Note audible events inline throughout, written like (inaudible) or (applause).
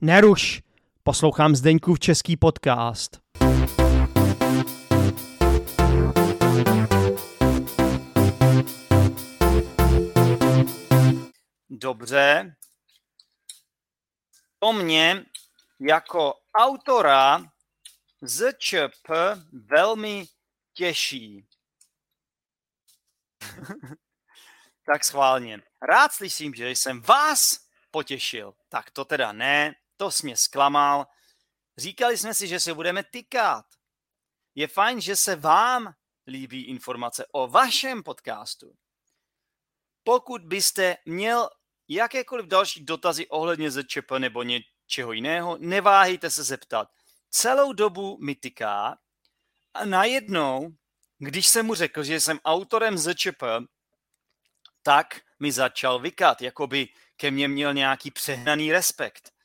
Neruš, poslouchám Zdeňkův český podcast. Dobře. To mě jako autora ZČP velmi těší. (laughs) tak schválně. Rád slyším, že jsem vás potěšil. Tak to teda ne, to jsi mě zklamal. Říkali jsme si, že se budeme tykat. Je fajn, že se vám líbí informace o vašem podcastu. Pokud byste měl jakékoliv další dotazy ohledně ZČP nebo něčeho jiného, neváhejte se zeptat. Celou dobu mi tyká a najednou, když jsem mu řekl, že jsem autorem ZČP, tak mi začal vykat, jako by ke mně měl nějaký přehnaný respekt.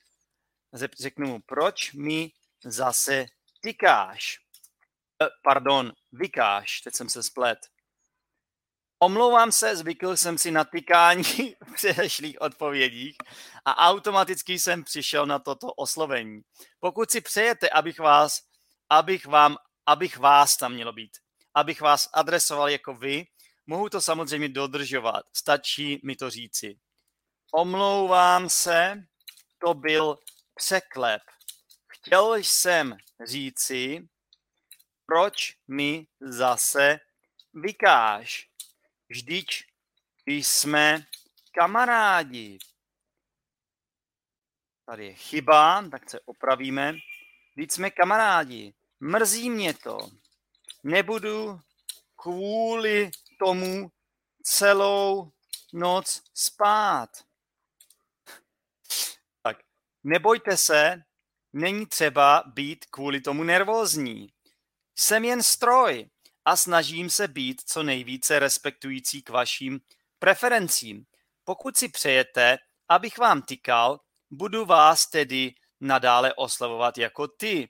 Řeknu mu, proč mi zase tykáš? Eh, pardon, vykáš, teď jsem se splet. Omlouvám se, zvykl jsem si na tykání (laughs) v předešlých odpovědích a automaticky jsem přišel na toto oslovení. Pokud si přejete, abych vás, abych vám, abych vás tam mělo být, abych vás adresoval jako vy, mohu to samozřejmě dodržovat. Stačí mi to říci. Omlouvám se, to byl překlep. Chtěl jsem říci, proč mi zase vykáš. Vždyť jsme kamarádi. Tady je chyba, tak se opravíme. Vždyť jsme kamarádi. Mrzí mě to. Nebudu kvůli tomu celou noc spát. Nebojte se, není třeba být kvůli tomu nervózní. Jsem jen stroj a snažím se být co nejvíce respektující k vašim preferencím. Pokud si přejete, abych vám tykal, budu vás tedy nadále oslavovat jako ty.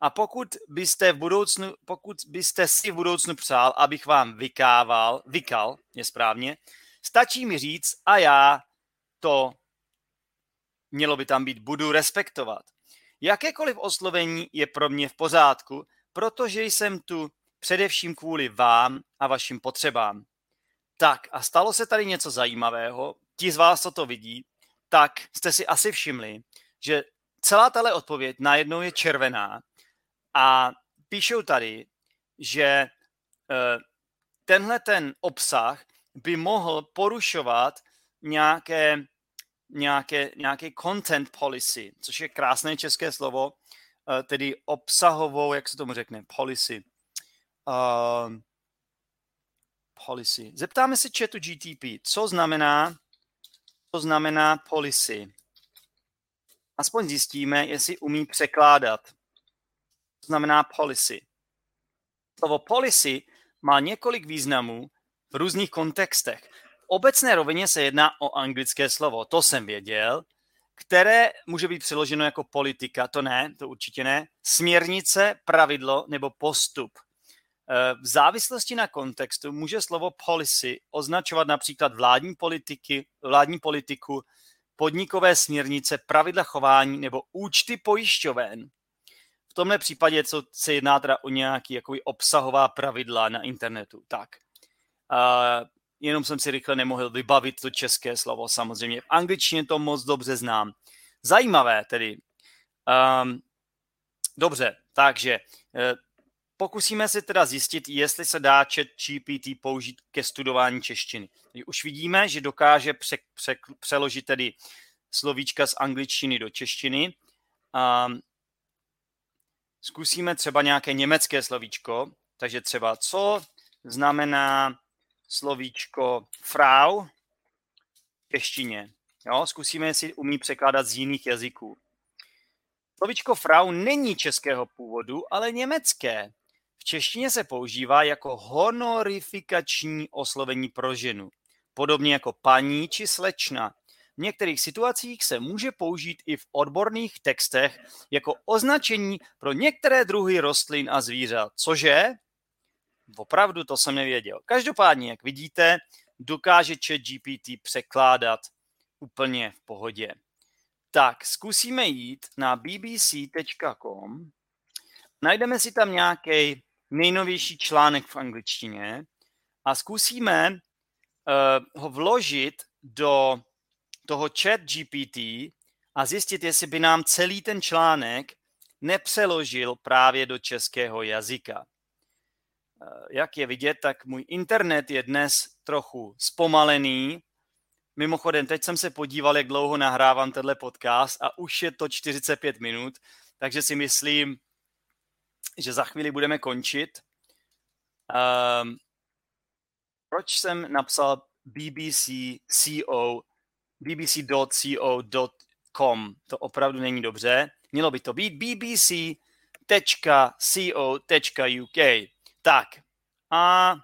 A pokud byste, v budoucnu, pokud byste si v budoucnu přál, abych vám vykával, vykal, je správně, stačí mi říct a já to mělo by tam být, budu respektovat. Jakékoliv oslovení je pro mě v pořádku, protože jsem tu především kvůli vám a vašim potřebám. Tak a stalo se tady něco zajímavého, ti z vás, co to vidí, tak jste si asi všimli, že celá tahle odpověď najednou je červená a píšou tady, že eh, tenhle ten obsah by mohl porušovat nějaké, nějaké, nějaké content policy, což je krásné české slovo, eh, tedy obsahovou, jak se tomu řekne, policy. Uh, policy. Zeptáme se chatu GTP, co znamená, co znamená policy. Aspoň zjistíme, jestli umí překládat znamená policy. Slovo policy má několik významů v různých kontextech. Obecné rovině se jedná o anglické slovo, to jsem věděl, které může být přeloženo jako politika, to ne, to určitě ne, směrnice, pravidlo nebo postup. E, v závislosti na kontextu může slovo policy označovat například vládní politiky, vládní politiku, podnikové směrnice, pravidla chování nebo účty pojišťoven. V tomhle případě co se jedná teda o nějaký jakoby obsahová pravidla na internetu. Tak. Uh, jenom jsem si rychle nemohl vybavit to české slovo samozřejmě. V angličtině to moc dobře znám. Zajímavé tedy. Um, dobře, takže uh, pokusíme se teda zjistit, jestli se dá chat GPT použít ke studování češtiny. Už vidíme, že dokáže pře- pře- přeložit tedy slovíčka z angličtiny do češtiny. Um, zkusíme třeba nějaké německé slovíčko, takže třeba co znamená slovíčko Frau v češtině. Jo, zkusíme, jestli umí překládat z jiných jazyků. Slovíčko Frau není českého původu, ale německé. V češtině se používá jako honorifikační oslovení pro ženu, podobně jako paní či slečna. V některých situacích se může použít i v odborných textech jako označení pro některé druhy rostlin a zvířat. Cože? Opravdu to jsem nevěděl. Každopádně, jak vidíte, dokáže chat GPT překládat úplně v pohodě. Tak, zkusíme jít na bbc.com, najdeme si tam nějaký nejnovější článek v angličtině a zkusíme uh, ho vložit do toho chat GPT a zjistit, jestli by nám celý ten článek nepřeložil právě do českého jazyka. Uh, jak je vidět, tak můj internet je dnes trochu zpomalený. Mimochodem, teď jsem se podíval, jak dlouho nahrávám tenhle podcast a už je to 45 minut, takže si myslím, že za chvíli budeme končit. Um, proč jsem napsal bbc.co, bbc.co.com? To opravdu není dobře. Mělo by to být bbc.co.uk. Tak, a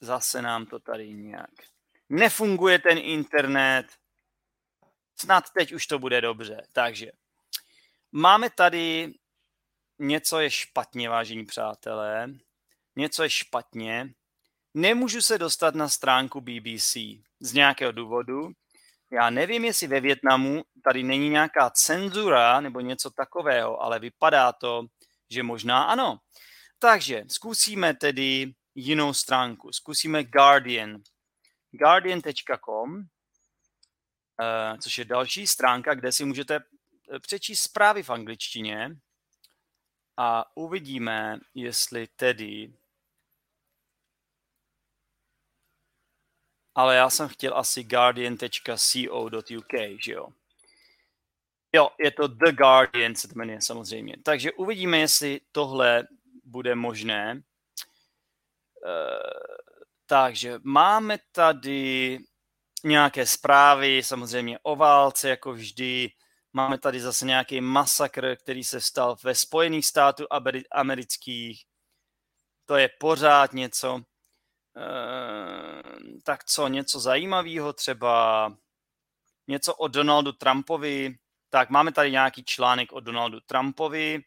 zase nám to tady nějak nefunguje ten internet. Snad teď už to bude dobře. Takže máme tady něco je špatně, vážení přátelé, něco je špatně, nemůžu se dostat na stránku BBC z nějakého důvodu. Já nevím, jestli ve Větnamu tady není nějaká cenzura nebo něco takového, ale vypadá to, že možná ano. Takže zkusíme tedy jinou stránku. Zkusíme Guardian. Guardian.com, eh, což je další stránka, kde si můžete přečíst zprávy v angličtině a uvidíme, jestli tedy ale já jsem chtěl asi guardian.co.uk, že jo? Jo, je to The Guardian, se to jmenuje samozřejmě. Takže uvidíme, jestli tohle bude možné. Uh, takže máme tady nějaké zprávy, samozřejmě o válce, jako vždy. Máme tady zase nějaký masakr, který se stal ve Spojených států amerických. To je pořád něco. Ehm, tak co, něco zajímavého třeba, něco o Donaldu Trumpovi. Tak máme tady nějaký článek o Donaldu Trumpovi.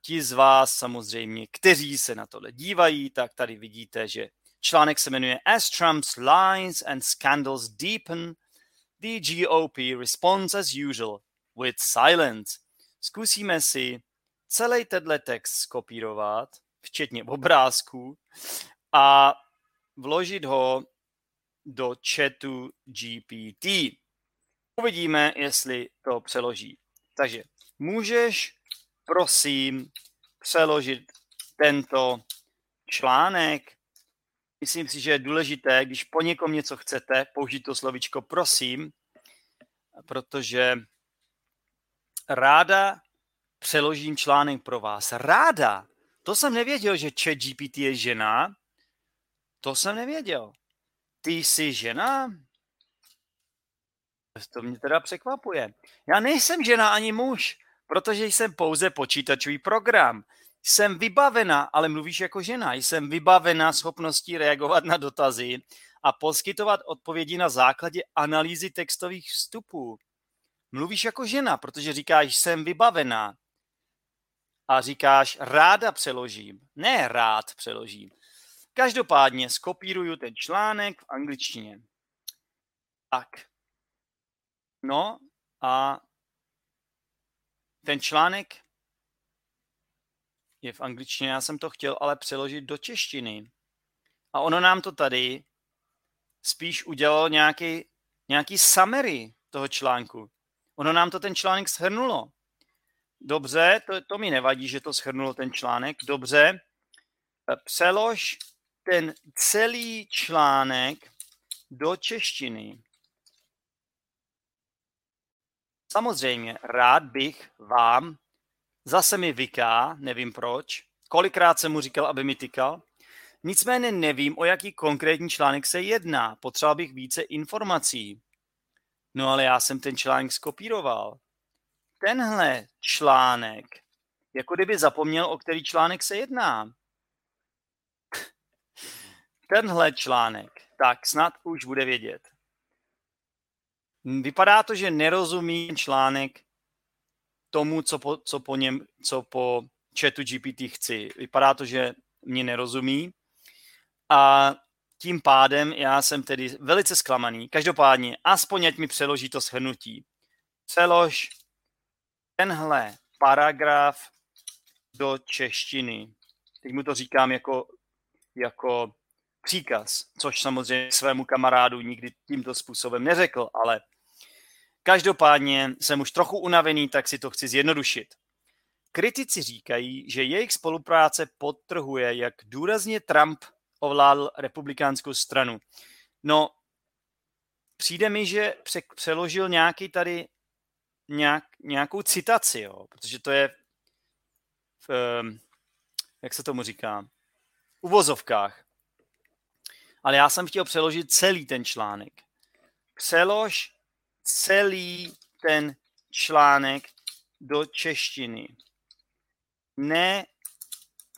Ti z vás samozřejmě, kteří se na tohle dívají, tak tady vidíte, že článek se jmenuje As Trump's lies and scandals deepen, The GOP responds as usual with silence. Zkusíme si celý tenhle text skopírovat, včetně obrázků, a vložit ho do chatu GPT. Uvidíme, jestli to přeloží. Takže můžeš, prosím, přeložit tento článek myslím si, že je důležité, když po někom něco chcete, použít to slovičko prosím, protože ráda přeložím článek pro vás. Ráda. To jsem nevěděl, že chat GPT je žena. To jsem nevěděl. Ty jsi žena? To mě teda překvapuje. Já nejsem žena ani muž, protože jsem pouze počítačový program. Jsem vybavena, ale mluvíš jako žena, jsem vybavena schopností reagovat na dotazy a poskytovat odpovědi na základě analýzy textových vstupů. Mluvíš jako žena, protože říkáš, jsem vybavená. A říkáš, ráda přeložím. Ne rád přeložím. Každopádně skopíruju ten článek v angličtině. Tak. No a ten článek je v angličtině, já jsem to chtěl ale přeložit do češtiny. A ono nám to tady spíš udělalo nějaký, nějaký summary toho článku. Ono nám to ten článek shrnulo. Dobře, to, to mi nevadí, že to shrnulo ten článek. Dobře, přelož ten celý článek do češtiny. Samozřejmě rád bych vám Zase mi vyká, nevím proč. Kolikrát jsem mu říkal, aby mi tykal. Nicméně nevím, o jaký konkrétní článek se jedná. Potřeboval bych více informací. No ale já jsem ten článek skopíroval. Tenhle článek, jako kdyby zapomněl, o který článek se jedná. (laughs) Tenhle článek, tak snad už bude vědět. Vypadá to, že nerozumí článek tomu, co po, co po něm, co po chatu GPT chci. Vypadá to, že mě nerozumí. A tím pádem já jsem tedy velice zklamaný. Každopádně, aspoň ať mi přeloží to shrnutí. Přelož tenhle paragraf do češtiny. Teď mu to říkám jako, jako příkaz, což samozřejmě svému kamarádu nikdy tímto způsobem neřekl, ale každopádně jsem už trochu unavený, tak si to chci zjednodušit. Kritici říkají, že jejich spolupráce podtrhuje, jak důrazně Trump ovládl republikánskou stranu. No, přijde mi, že přeložil nějaký tady nějak, nějakou citaci, jo, protože to je v, jak se tomu říká, uvozovkách. Ale já jsem chtěl přeložit celý ten článek. Přelož celý ten článek do češtiny. Ne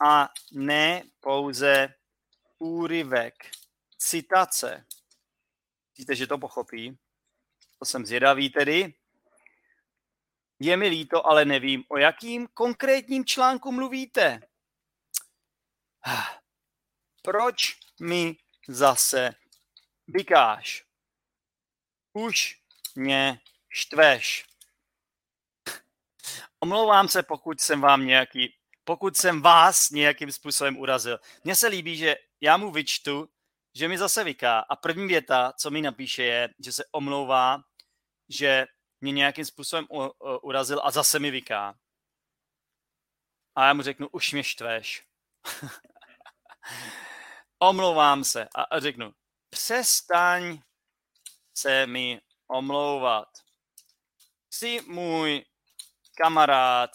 a ne pouze úryvek, citace. Myslíte, že to pochopí? To jsem zvědavý tedy. Je mi líto, ale nevím, o jakým konkrétním článku mluvíte. Proč mi zase vykáš? Už mě štveš. Omlouvám se, pokud jsem vám nějaký, pokud jsem vás nějakým způsobem urazil. Mně se líbí, že já mu vyčtu, že mi zase vyká a první věta, co mi napíše, je, že se omlouvá, že mě nějakým způsobem urazil a zase mi vyká. A já mu řeknu, už mě štveš. (laughs) Omlouvám se a řeknu, přestaň se mi omlouvat. Jsi můj kamarád,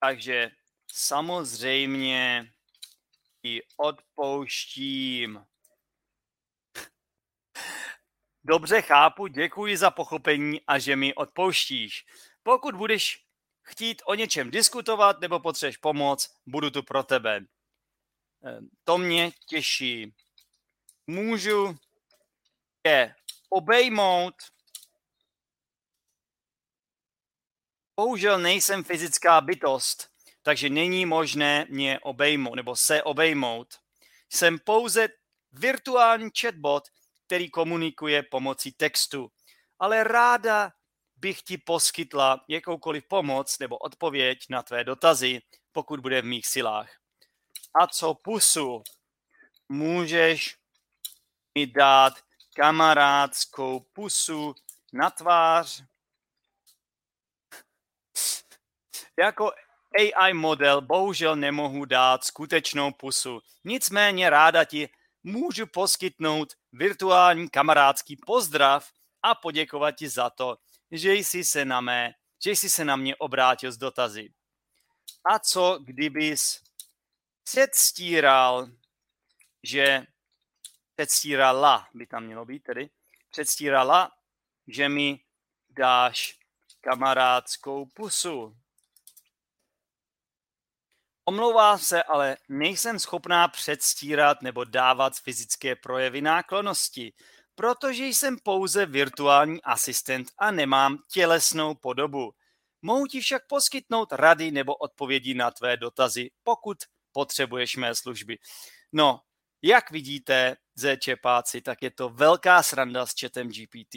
takže samozřejmě ti odpouštím. Dobře chápu, děkuji za pochopení a že mi odpouštíš. Pokud budeš chtít o něčem diskutovat nebo potřebuješ pomoc, budu tu pro tebe. Ehm, to mě těší. Můžu je obejmout. Bohužel nejsem fyzická bytost, takže není možné mě obejmout nebo se obejmout. Jsem pouze virtuální chatbot, který komunikuje pomocí textu. Ale ráda bych ti poskytla jakoukoliv pomoc nebo odpověď na tvé dotazy, pokud bude v mých silách. A co pusu? Můžeš mi dát kamarádskou pusu na tvář? Jako AI model bohužel nemohu dát skutečnou pusu. Nicméně ráda ti můžu poskytnout virtuální kamarádský pozdrav a poděkovat ti za to, že jsi se na, mé, že jsi se na mě obrátil s dotazy. A co kdybys předstíral, že předstírala, by tam mělo být tedy, předstírala, že mi dáš kamarádskou pusu. Omlouvá se, ale nejsem schopná předstírat nebo dávat fyzické projevy náklonosti, protože jsem pouze virtuální asistent a nemám tělesnou podobu. Mohu ti však poskytnout rady nebo odpovědi na tvé dotazy, pokud potřebuješ mé služby. No, jak vidíte, zéčepáci, tak je to velká sranda s chatem GPT.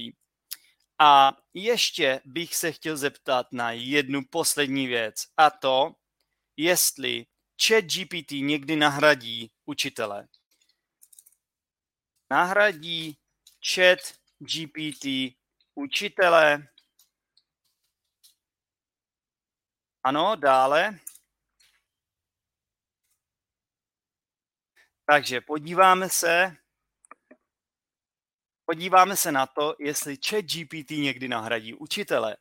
A ještě bych se chtěl zeptat na jednu poslední věc, a to, jestli chat GPT někdy nahradí učitele. Nahradí chat GPT učitele. Ano, dále. Takže podíváme se, podíváme se na to, jestli chat GPT někdy nahradí učitele.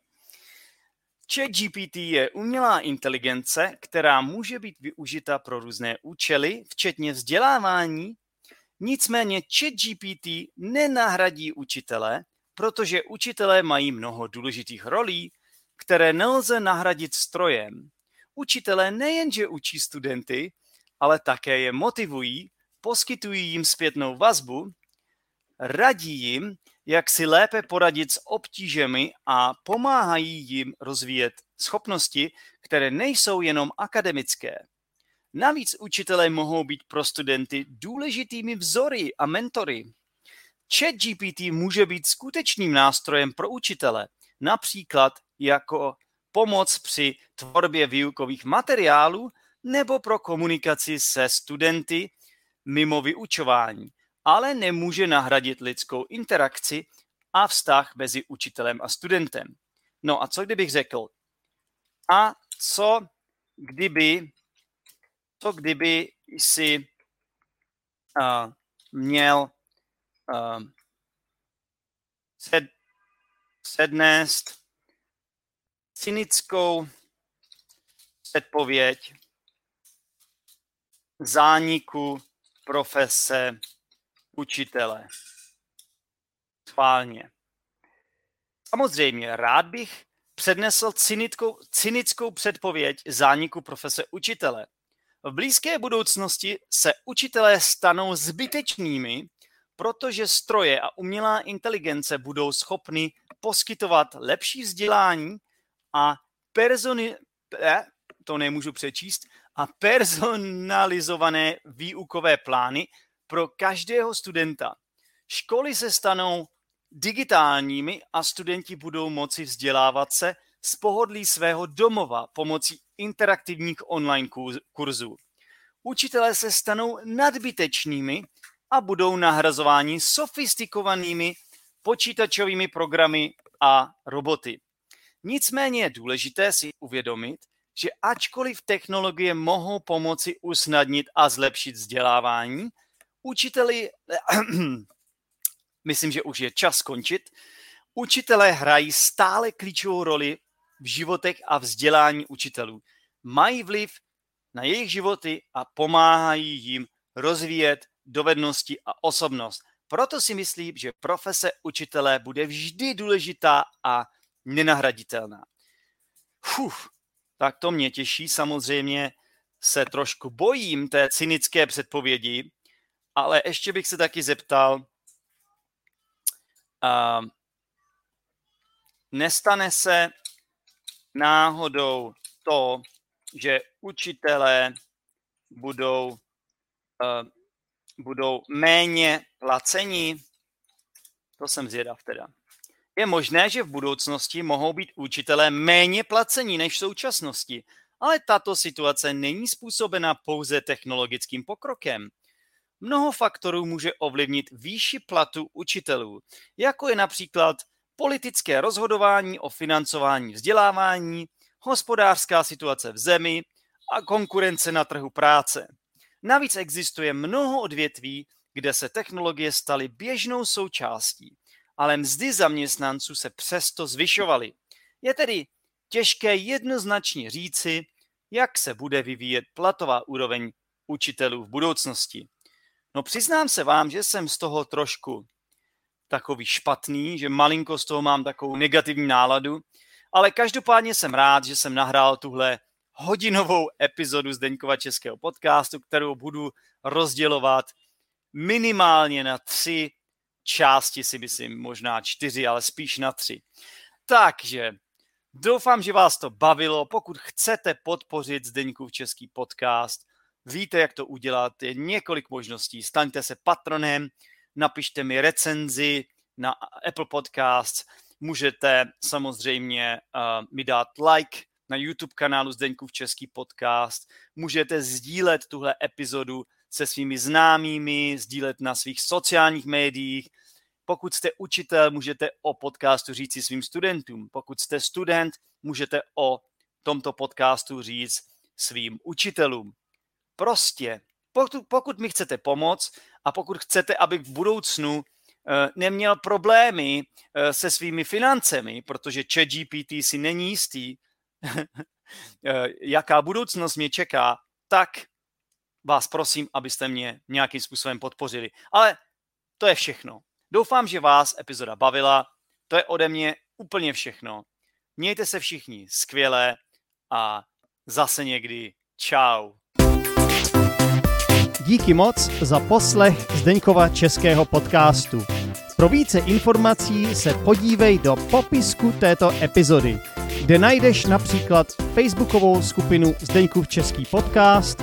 ChatGPT je umělá inteligence, která může být využita pro různé účely, včetně vzdělávání. Nicméně ChatGPT nenahradí učitele, protože učitelé mají mnoho důležitých rolí, které nelze nahradit strojem. Učitelé nejenže učí studenty, ale také je motivují, poskytují jim zpětnou vazbu, radí jim, jak si lépe poradit s obtížemi a pomáhají jim rozvíjet schopnosti, které nejsou jenom akademické. Navíc učitelé mohou být pro studenty důležitými vzory a mentory. ChatGPT může být skutečným nástrojem pro učitele, například jako pomoc při tvorbě výukových materiálů nebo pro komunikaci se studenty mimo vyučování, ale nemůže nahradit lidskou interakci a vztah mezi učitelem a studentem. No a co kdybych řekl? A co kdyby, co kdyby si uh, měl uh, sed, sednést cynickou předpověď zániku profese učitele. Schválně. Samozřejmě, rád bych přednesl cynickou, cynickou předpověď zániku profese učitele. V blízké budoucnosti se učitelé stanou zbytečnými, protože stroje a umělá inteligence budou schopny poskytovat lepší vzdělání a personi, eh, to nemůžu přečíst, a personalizované výukové plány pro každého studenta. Školy se stanou digitálními a studenti budou moci vzdělávat se z pohodlí svého domova pomocí interaktivních online kurzů. Učitelé se stanou nadbytečnými a budou nahrazováni sofistikovanými počítačovými programy a roboty. Nicméně je důležité si uvědomit, že ačkoliv technologie mohou pomoci usnadnit a zlepšit vzdělávání, učiteli, (clears throat) myslím, že už je čas skončit, učitelé hrají stále klíčovou roli v životech a vzdělání učitelů. Mají vliv na jejich životy a pomáhají jim rozvíjet dovednosti a osobnost. Proto si myslím, že profese učitele bude vždy důležitá a nenahraditelná. Uf, tak to mě těší. Samozřejmě se trošku bojím té cynické předpovědi, ale ještě bych se taky zeptal, uh, nestane se náhodou to, že učitelé budou, uh, budou méně placení? To jsem zvědav teda. Je možné, že v budoucnosti mohou být učitelé méně placení než v současnosti, ale tato situace není způsobena pouze technologickým pokrokem. Mnoho faktorů může ovlivnit výši platu učitelů, jako je například politické rozhodování o financování vzdělávání, hospodářská situace v zemi a konkurence na trhu práce. Navíc existuje mnoho odvětví, kde se technologie staly běžnou součástí ale mzdy zaměstnanců se přesto zvyšovaly. Je tedy těžké jednoznačně říci, jak se bude vyvíjet platová úroveň učitelů v budoucnosti. No přiznám se vám, že jsem z toho trošku takový špatný, že malinko z toho mám takovou negativní náladu, ale každopádně jsem rád, že jsem nahrál tuhle hodinovou epizodu Zdeňkova českého podcastu, kterou budu rozdělovat minimálně na tři části si myslím, možná čtyři, ale spíš na tři. Takže doufám, že vás to bavilo. Pokud chcete podpořit Zdeňkův český podcast, víte, jak to udělat. Je několik možností. Staňte se patronem, napište mi recenzi na Apple Podcasts, můžete samozřejmě uh, mi dát like na YouTube kanálu Zdeňkův český podcast, můžete sdílet tuhle epizodu se svými známými, sdílet na svých sociálních médiích. Pokud jste učitel, můžete o podcastu říct si svým studentům. Pokud jste student, můžete o tomto podcastu říct svým učitelům. Prostě, pokud, pokud mi chcete pomoct a pokud chcete, abych v budoucnu eh, neměl problémy eh, se svými financemi, protože ChatGPT si není jistý, (laughs) eh, jaká budoucnost mě čeká, tak vás prosím, abyste mě nějakým způsobem podpořili. Ale to je všechno. Doufám, že vás epizoda bavila. To je ode mě úplně všechno. Mějte se všichni skvěle a zase někdy. Ciao. Díky moc za poslech Zdeňkova českého podcastu. Pro více informací se podívej do popisku této epizody, kde najdeš například facebookovou skupinu Zdeňkův český podcast,